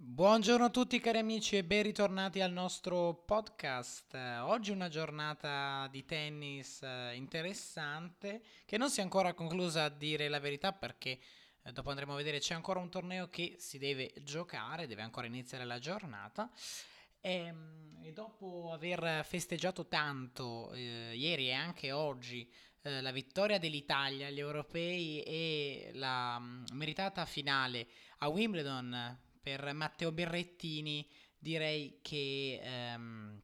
Buongiorno a tutti cari amici e ben ritornati al nostro podcast. Oggi una giornata di tennis eh, interessante che non si è ancora conclusa a dire la verità perché eh, dopo andremo a vedere c'è ancora un torneo che si deve giocare, deve ancora iniziare la giornata. E, ehm, e dopo aver festeggiato tanto eh, ieri e anche oggi eh, la vittoria dell'Italia agli europei e la mh, mm, meritata finale a Wimbledon per Matteo Berrettini, direi che ehm,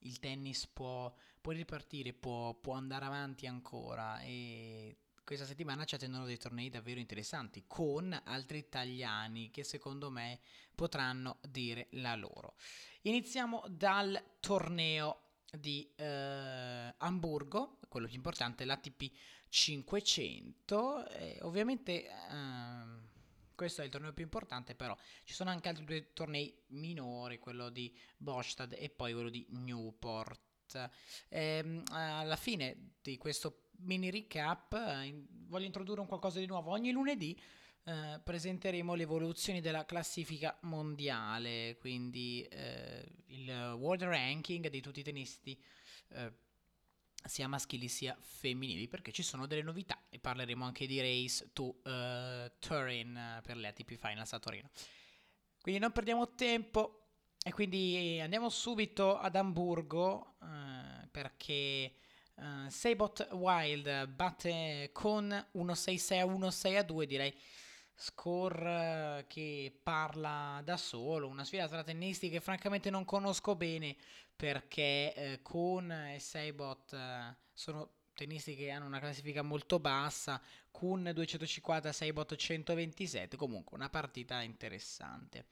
il tennis può, può ripartire, può, può andare avanti ancora e questa settimana ci attendono dei tornei davvero interessanti con altri italiani che secondo me potranno dire la loro. Iniziamo dal torneo di eh, Hamburgo, quello più importante, l'ATP 500. E ovviamente eh, questo è il torneo più importante, però ci sono anche altri due tornei minori, quello di Bostad e poi quello di Newport. Ehm, alla fine di questo mini recap eh, voglio introdurre un qualcosa di nuovo. Ogni lunedì eh, presenteremo le evoluzioni della classifica mondiale, quindi eh, il world ranking di tutti i tennisti eh, sia maschili sia femminili perché ci sono delle novità e parleremo anche di Race to uh, Turin per le ATP Finals a Torino. Quindi non perdiamo tempo e quindi andiamo subito ad Amburgo uh, perché uh, Sabot Wild batte con 1-6-6 a 1-6 2 direi score che parla da solo, una sfida tra tennisti che francamente non conosco bene perché eh, Kuhn e Seibot eh, sono tennisti che hanno una classifica molto bassa, Kuhn 250, Seibot 127, comunque una partita interessante.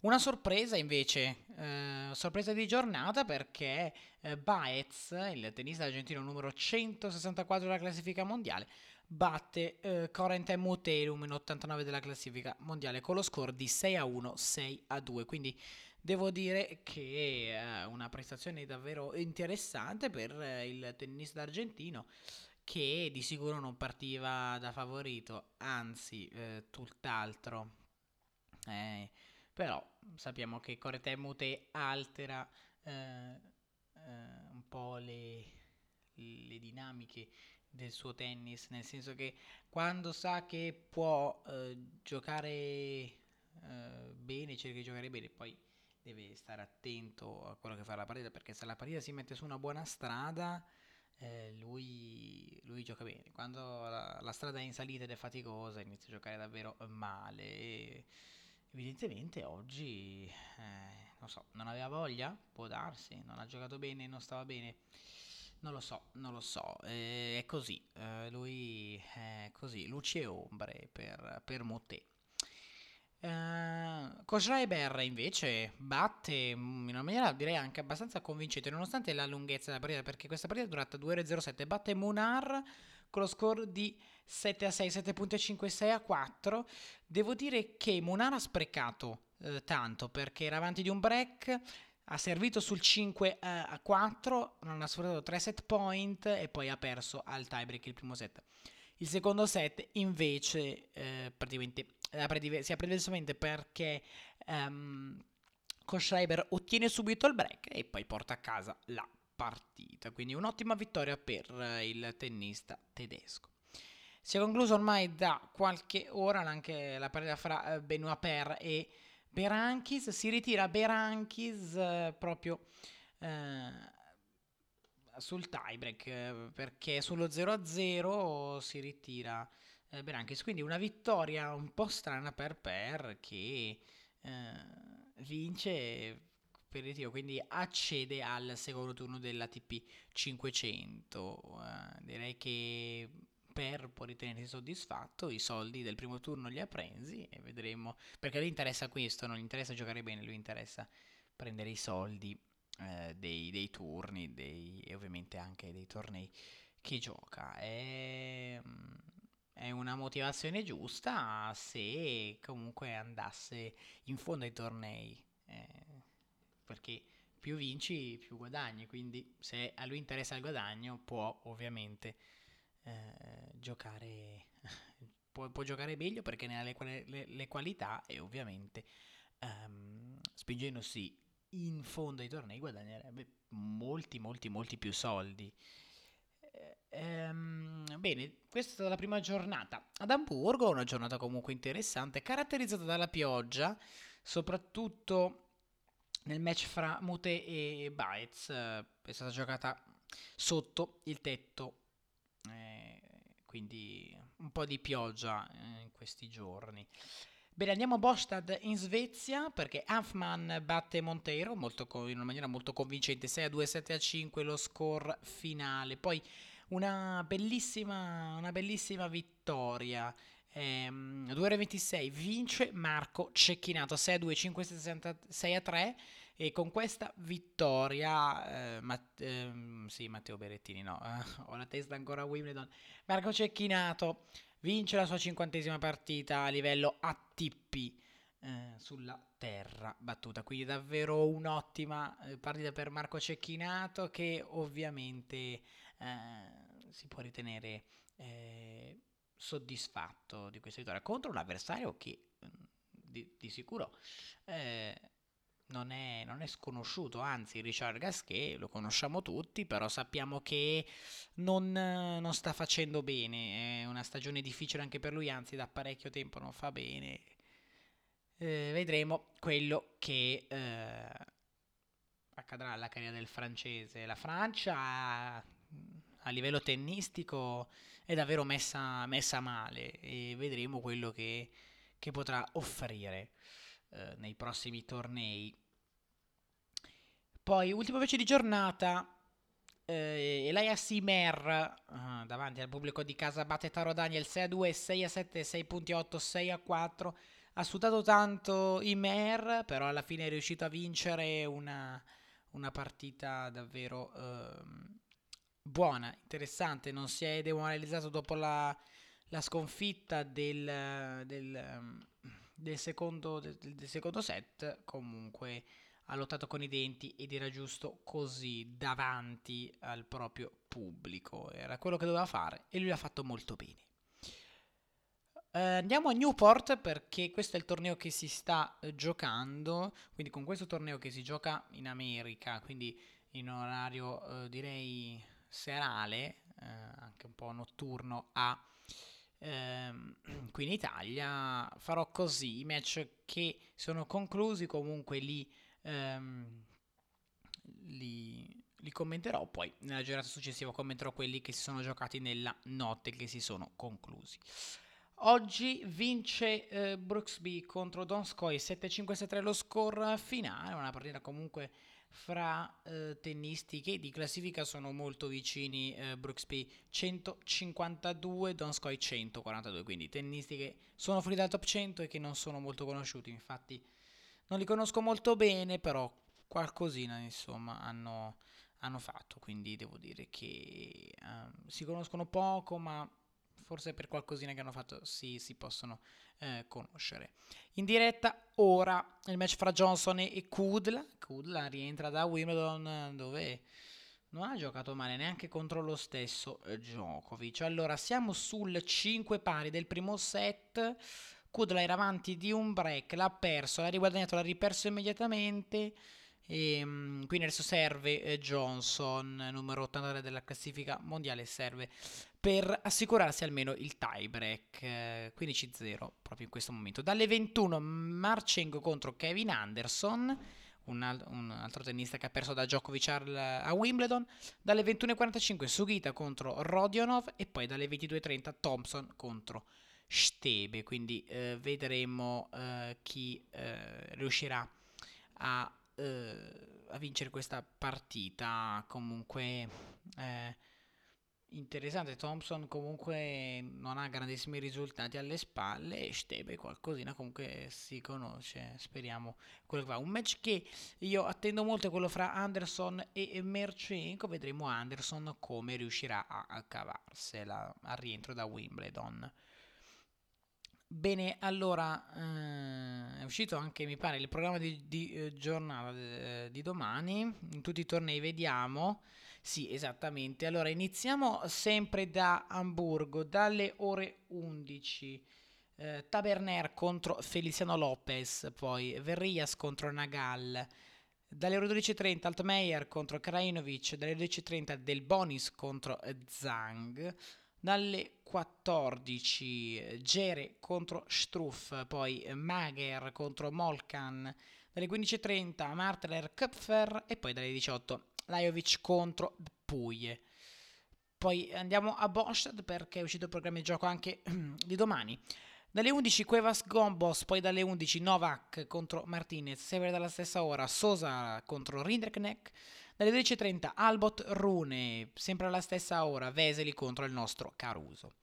Una sorpresa invece, eh, sorpresa di giornata perché eh, Baez, il tennista argentino numero 164 della classifica mondiale, batte eh, Corentin Muterum in 89 della classifica mondiale con lo score di 6 a 1, 6 a 2, quindi Devo dire che è una prestazione davvero interessante per il tennista argentino che di sicuro non partiva da favorito, anzi eh, tutt'altro. Eh, però sappiamo che Corete Mute altera eh, eh, un po' le, le, dinamiche del suo tennis, nel senso che quando sa che può eh, giocare eh, bene, cerca di giocare bene, poi deve stare attento a quello che fa la partita perché se la partita si mette su una buona strada eh, lui, lui, gioca bene. Quando la, la, strada è in salita ed è faticosa inizia a giocare davvero male e evidentemente oggi eh, non so non aveva voglia? Può darsi non ha giocato bene non stava bene non lo so, non lo so, eh, è così, eh, lui è così, luce e ombre per, per Moté. Uh, Koschreiber invece batte in una maniera direi anche abbastanza convincente nonostante la lunghezza della partita perché questa partita è durata 2 ore 07 batte Munar con lo score di 7 a 6 7.56 a 4 devo dire che Munar ha sprecato eh, tanto perché era avanti di un break ha servito sul 5 eh, a 4 non ha sfruttato 3 set point e poi ha perso al tiebreak il primo set il secondo set invece eh, praticamente si apre diversamente perché um, Koschreiber ottiene subito il break e poi porta a casa la partita. Quindi un'ottima vittoria per il tennista tedesco. Si è concluso ormai da qualche ora anche la partita fra eh, Benoit Per e Berankis. Si ritira Berankis eh, proprio eh, sul tiebreak eh, perché sullo 0-0 si ritira eh, Berankis. Quindi una vittoria un po' strana per Per che eh, vince per il tiro, quindi accede al secondo turno dell'ATP 500. Eh, direi che Per può ritenersi soddisfatto, i soldi del primo turno li ha presi e vedremo, perché lui interessa questo, non gli interessa giocare bene, lui interessa prendere i soldi eh, dei, dei, turni dei, e ovviamente anche dei tornei che gioca. E, mm, è una motivazione giusta se comunque andasse in fondo ai tornei. Eh, perché più vinci, più guadagni. Quindi, se a lui interessa il guadagno, può ovviamente eh, giocare. può, può, giocare meglio perché ne ha le, le, le qualità e ovviamente ehm, spingendosi in fondo ai tornei guadagnerebbe molti, molti, molti più soldi. Ehm, bene, questa è stata la prima giornata ad Amburgo, una giornata comunque interessante, caratterizzata dalla pioggia, soprattutto nel match fra Mute e Baez, eh, è stata giocata sotto il tetto, eh, quindi un po' di pioggia eh, in questi giorni. Bene, andiamo a Bostad in Svezia perché Hanfman batte Monteiro molto, in una maniera molto convincente, 6 a 2, 7 a 5 lo score finale. Poi una bellissima, una bellissima vittoria. Ehm, 2 ore 26 vince Marco Cecchinato 6 a 2, 5 6 a 3 e con questa vittoria, eh, Matt- ehm, sì, Matteo Berettini, no, ho la testa ancora a Wimbledon. Marco Cecchinato vince la sua cinquantesima partita a livello ATP eh, sulla terra battuta. Quindi davvero un'ottima eh, partita per Marco Cecchinato che ovviamente eh, si può ritenere eh, soddisfatto di questa vittoria contro un avversario che mm, di, di sicuro eh, non è, non è, sconosciuto, anzi Richard Gasquet lo conosciamo tutti, però sappiamo che non, non, sta facendo bene, è una stagione difficile anche per lui, anzi da parecchio tempo non fa bene. Eh, vedremo quello che eh, accadrà alla carriera del francese. La Francia a, livello tennistico è davvero messa, messa male e vedremo quello che, che potrà offrire. Eh, nei prossimi tornei. Poi, ultimo invece di giornata, eh, Elias Imer uh, davanti al pubblico di casa batte Taro Daniel 6 a 2, 6 a 7, 6.8, 6 a 4. Ha sudato tanto Imer, però alla fine è riuscito a vincere una, una partita davvero uh, buona, interessante. Non si è demoralizzato dopo la, la sconfitta del, del um, del secondo, del, del secondo set comunque ha lottato con i denti ed era giusto così davanti al proprio pubblico. Era quello che doveva fare e lui l'ha fatto molto bene. Eh, andiamo a Newport perché questo è il torneo che si sta eh, giocando, quindi con questo torneo che si gioca in America, quindi in orario eh, direi serale, eh, anche un po' notturno a ehm, qui in Italia farò così, i match che sono conclusi comunque li, ehm, li, li commenterò, poi nella giornata successiva commenterò quelli che si sono giocati nella notte che si sono conclusi. Oggi vince eh, Brooksby contro Donskoy 7-5-6-3 lo score finale, una partita comunque fra eh, tennisti che di classifica sono molto vicini, eh, Brooksby 152, Donskoy 142, quindi tennisti che sono fuori dal top 100 e che non sono molto conosciuti, infatti non li conosco molto bene, però qualcosina insomma hanno, hanno fatto, quindi devo dire che um, si conoscono poco, ma forse per qualcosina che hanno fatto sì, si possono eh, conoscere. In diretta ora il match fra Johnson e Kudla. Kudla rientra da Wimbledon dove non ha giocato male neanche contro lo stesso eh, Djokovic. Allora siamo sul 5 pari del primo set. Kudla era avanti di un break, l'ha perso, l'ha riguadagnato, l'ha riperso immediatamente. E, um, quindi adesso serve eh, Johnson, numero 83 della classifica mondiale, serve per assicurarsi almeno il tie break. Eh, 15-0 proprio in questo momento. Dalle 21 Marchenko contro Kevin Anderson. Un, al- un, altro tennista che ha perso da Djokovic a Wimbledon. Dalle 21.45 Sugita contro Rodionov e poi dalle 22.30 Thompson contro Stebe. Quindi eh, vedremo eh, chi eh, riuscirà a eh, a vincere questa partita. Comunque eh, interessante. Thompson comunque non ha grandissimi risultati alle spalle. E Stebe qualcosina comunque si conosce. Speriamo. Un match che io attendo molto è quello fra Anderson e Mercenko. Vedremo Anderson come riuscirà a cavarsela al rientro da Wimbledon. Bene, allora eh, è uscito anche, mi pare, il programma di, di eh, giornata eh, di domani. In tutti i tornei vediamo. Sì, esattamente. Allora iniziamo sempre da Hamburgo, dalle ore 11. eh, Taberner contro Feliciano Lopez, poi Verrias contro Nagal, dalle ore 12.30 Altmaier contro Krajinovic, dalle 12.30 Del Bonis contro Zhang, dalle 14 Gere contro Struff, poi Mager contro Molkan, dalle 15.30 Martler Köpfer e poi dalle 18 Lajovic contro Puye. Poi andiamo a Bosch perché è uscito il programma di gioco anche di domani. Dalle 11 Cuevas Gombos, poi dalle 11 Novak contro Martinez, sempre dalla stessa ora Sosa contro Rinderknecht, dalle 12.30 Albot Rune, sempre alla stessa ora Veseli contro il nostro Caruso.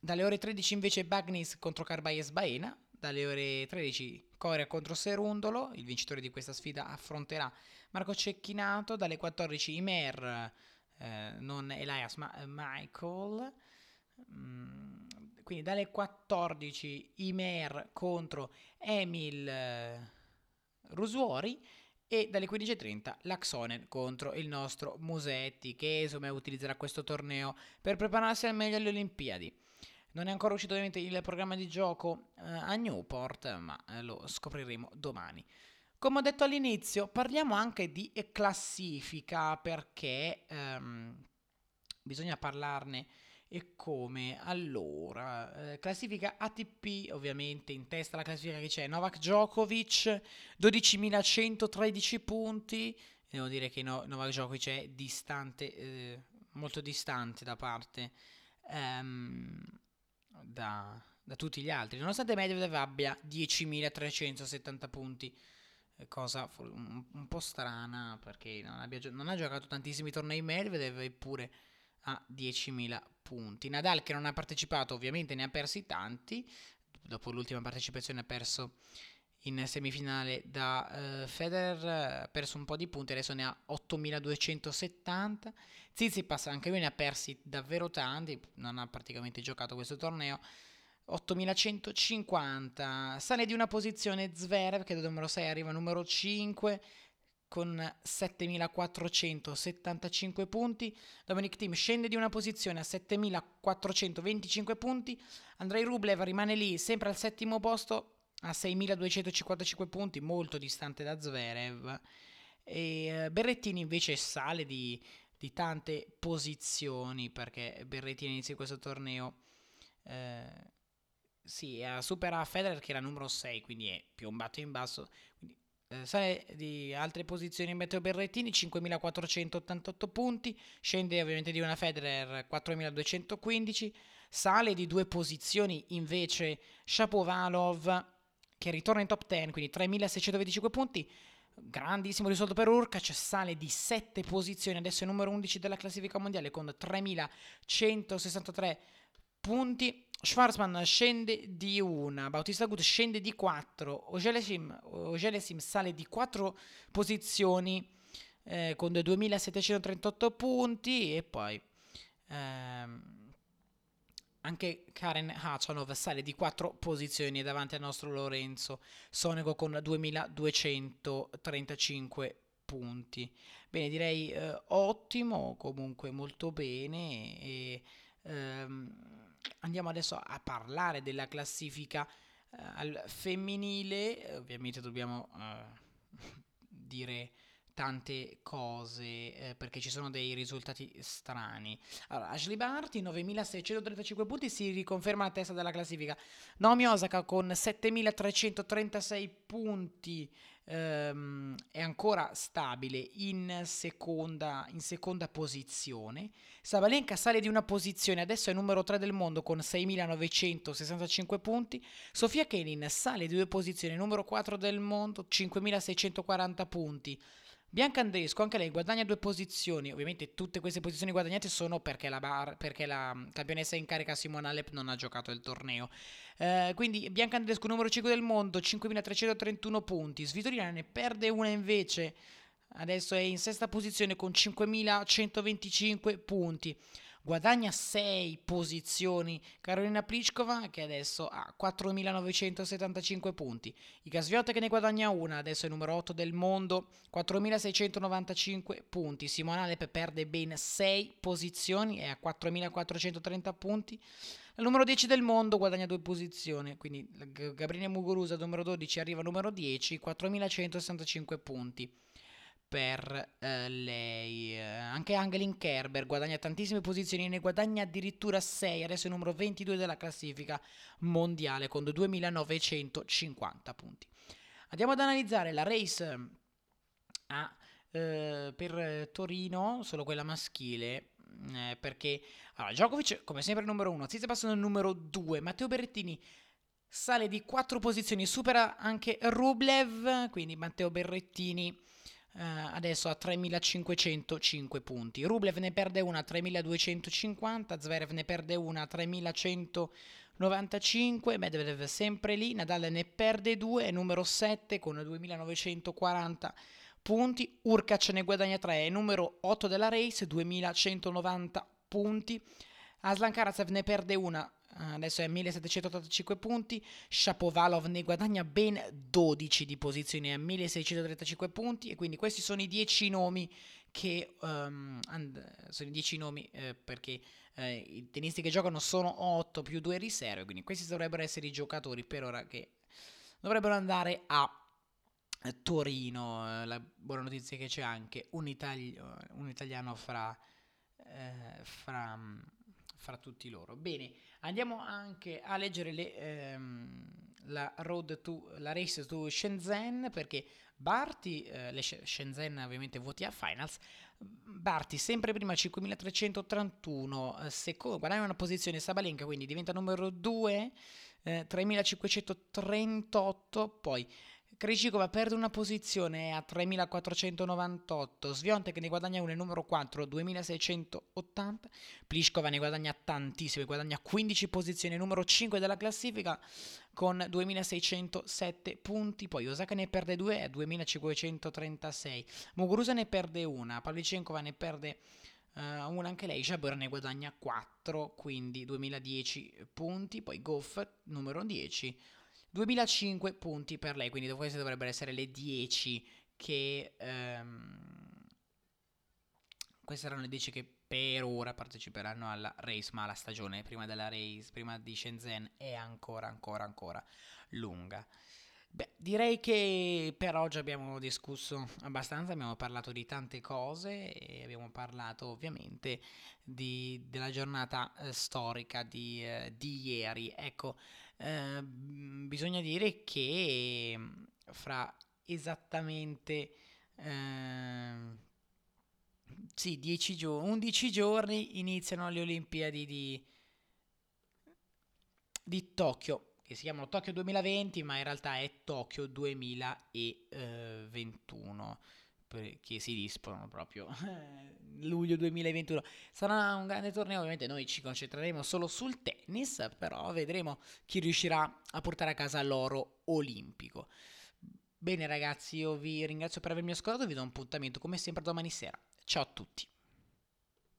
Dalle ore 13 invece Bagnis contro Carbayes Baena, dalle ore 13 Corea contro Serundolo, il vincitore di questa sfida affronterà Marco Cecchinato, dalle 14 Imer, eh, non Elias ma Michael. Mm, quindi dalle 14 Imer contro Emil eh, Rusuori e dalle 15.30 l'Axonen contro il nostro Musetti che insomma utilizzerà questo torneo per prepararsi al meglio alle Olimpiadi. Non è ancora uscito ovviamente il programma di gioco eh, a Newport, ma eh, lo scopriremo domani. Come ho detto all'inizio, parliamo anche di classifica perché ehm, bisogna parlarne e come? Allora, eh, classifica ATP, ovviamente in testa la classifica che c'è Novak Djokovic, 12.113 punti. Devo dire che no, Novak Djokovic è distante, eh, molto distante da parte ehm, da, da, tutti gli altri, nonostante Medvedev abbia 10.370 punti. Eh, cosa un, un, po' strana perché non, abbia, non ha giocato tantissimi tornei Medvedev eppure a 10.000 punti. Nadal che non ha partecipato ovviamente ne ha persi tanti, dopo l'ultima partecipazione ha perso in semifinale da uh, Federer, ha perso un po' di punti, adesso ne ha 8.270. Tsitsipas anche lui ne ha persi davvero tanti, non ha praticamente giocato questo torneo. 8150 sale di una posizione Zverev che da numero 6 arriva numero 5 con 7.475 punti. Dominic Thiem scende di una posizione a 7.425 punti. Andrei Rublev rimane lì sempre al settimo posto a 6.255 punti, molto distante da Zverev. E uh, Berrettini invece sale di, di, tante posizioni perché Berrettini inizia questo torneo. Eh, sì, supera Federer che era numero 6, quindi è piombato in basso. Quindi eh, sale di altre posizioni Matteo Berrettini 5.488 punti, scende ovviamente di una Federer 4.215, sale di due posizioni invece Shapovalov che ritorna in top 10, quindi 3.625 punti, grandissimo risultato per Urkac, sale di 7 posizioni, adesso è numero 11 della classifica mondiale con 3.163 punti. Schwarzman scende di una, Bautista Gut scende di 4, Ogelesim, sale di 4 posizioni eh, con 2738 punti e poi ehm, anche Karen Hachanov sale di 4 posizioni davanti al nostro Lorenzo Sonego con 2235 punti. Bene, direi eh, ottimo, comunque molto bene e ehm, andiamo adesso a parlare della classifica eh, al femminile, ovviamente dobbiamo eh, dire tante cose eh, perché ci sono dei risultati strani. Allora, Ashley Barty 9635 punti si riconferma a testa della classifica. Naomi Osaka con 7336 punti ehm, è ancora stabile in seconda, in seconda posizione. Sabalenka sale di una posizione, adesso è numero 3 del mondo con 6.965 punti. Sofia Kenin sale di due posizioni, numero 4 del mondo, 5.640 punti. Bianca Andresco, anche lei guadagna due posizioni. Ovviamente tutte queste posizioni guadagnate sono perché la, bar, perché la campionessa in carica Simona Alep non ha giocato il torneo. Eh, quindi Bianca Andrescu numero 5 del mondo, 5.331 punti. Svitolina ne perde una invece, adesso è in sesta posizione con 5.125 punti. Guadagna 6 posizioni Carolina Pliskova che adesso ha 4.975 punti. Iga Sviota che ne guadagna una, adesso è numero 8 del mondo, 4.695 punti. Simona Alep perde ben 6 posizioni, è a 4.430 punti. Il numero 10 del mondo guadagna due posizioni, quindi Gabriele Muguruza numero 12 arriva numero 10, 4165 punti per eh, lei. Eh, anche Angelin Kerber guadagna tantissime posizioni, ne guadagna addirittura 6, adesso è il numero 22 della classifica mondiale con 2950 punti. Andiamo ad analizzare la race a, eh, per Torino, solo quella maschile, eh, perché allora, Djokovic come sempre numero 1, Tsitsipas il numero 2, Matteo Berrettini sale di 4 posizioni, supera anche Rublev, quindi Matteo Berrettini adesso a 3505 punti. Rublev ne perde una a 3250, Zverev ne perde una a 3195, Medvedev sempre lì, Nadal ne perde due, è numero 7 con 2940 punti, Urkac ne guadagna 3, è numero 8 della race, 2190 punti, Aslan Karatsev ne perde una adesso è a 1785 punti, Shapovalov ne guadagna ben 12 di posizioni a 1635 punti e quindi questi sono i 10 nomi che um, and, sono i 10 nomi eh, perché eh, i tennisti che giocano sono 8 più 2 riserve, quindi questi dovrebbero essere i giocatori per ora che dovrebbero andare a Torino. La buona notizia è che c'è anche un, itali- un italiano fra, eh, fra, fra tutti loro. Bene, Andiamo anche a leggere le, ehm, la, road to, la race to Shenzhen perché Barty, eh, le Shenzhen ovviamente voti a finals, Barty sempre prima 5331, eh, secondo, guadagna una posizione Sabalenka quindi diventa numero 2, eh, 3538, poi Krejcikova perde una posizione a 3498, Sviontek ne guadagna una, numero 4, 2680, Pliskova ne guadagna tantissime, guadagna 15 posizioni, numero 5 della classifica con 2607 punti, poi Osaka ne perde 2 a 2536, Muguruza ne perde una, Pavlicenkova ne perde uh, una anche lei, Jabber ne guadagna 4, quindi 2010 punti, poi Goff numero 10 2005 punti per lei, quindi queste dovrebbero essere le 10 che... Um, queste erano le 10 che per ora parteciperanno alla race, ma la stagione prima della race, prima di Shenzhen, è ancora, ancora, ancora lunga. Beh, direi che per oggi abbiamo discusso abbastanza, abbiamo parlato di tante cose e abbiamo parlato ovviamente di, della giornata eh, storica di, eh, di ieri. Ecco, eh, bisogna dire che mm, fra esattamente eh, sì, 10 giorni, 11 giorni iniziano le Olimpiadi di, di Tokyo, che si chiamano Tokyo 2020, ma in realtà è Tokyo 2021 che si disputano proprio luglio 2021. Sarà un grande torneo, ovviamente noi ci concentreremo solo sul tennis, però vedremo chi riuscirà a portare a casa l'oro olimpico. Bene ragazzi, io vi ringrazio per avermi ascoltato, vi do un appuntamento come sempre domani sera. Ciao a tutti.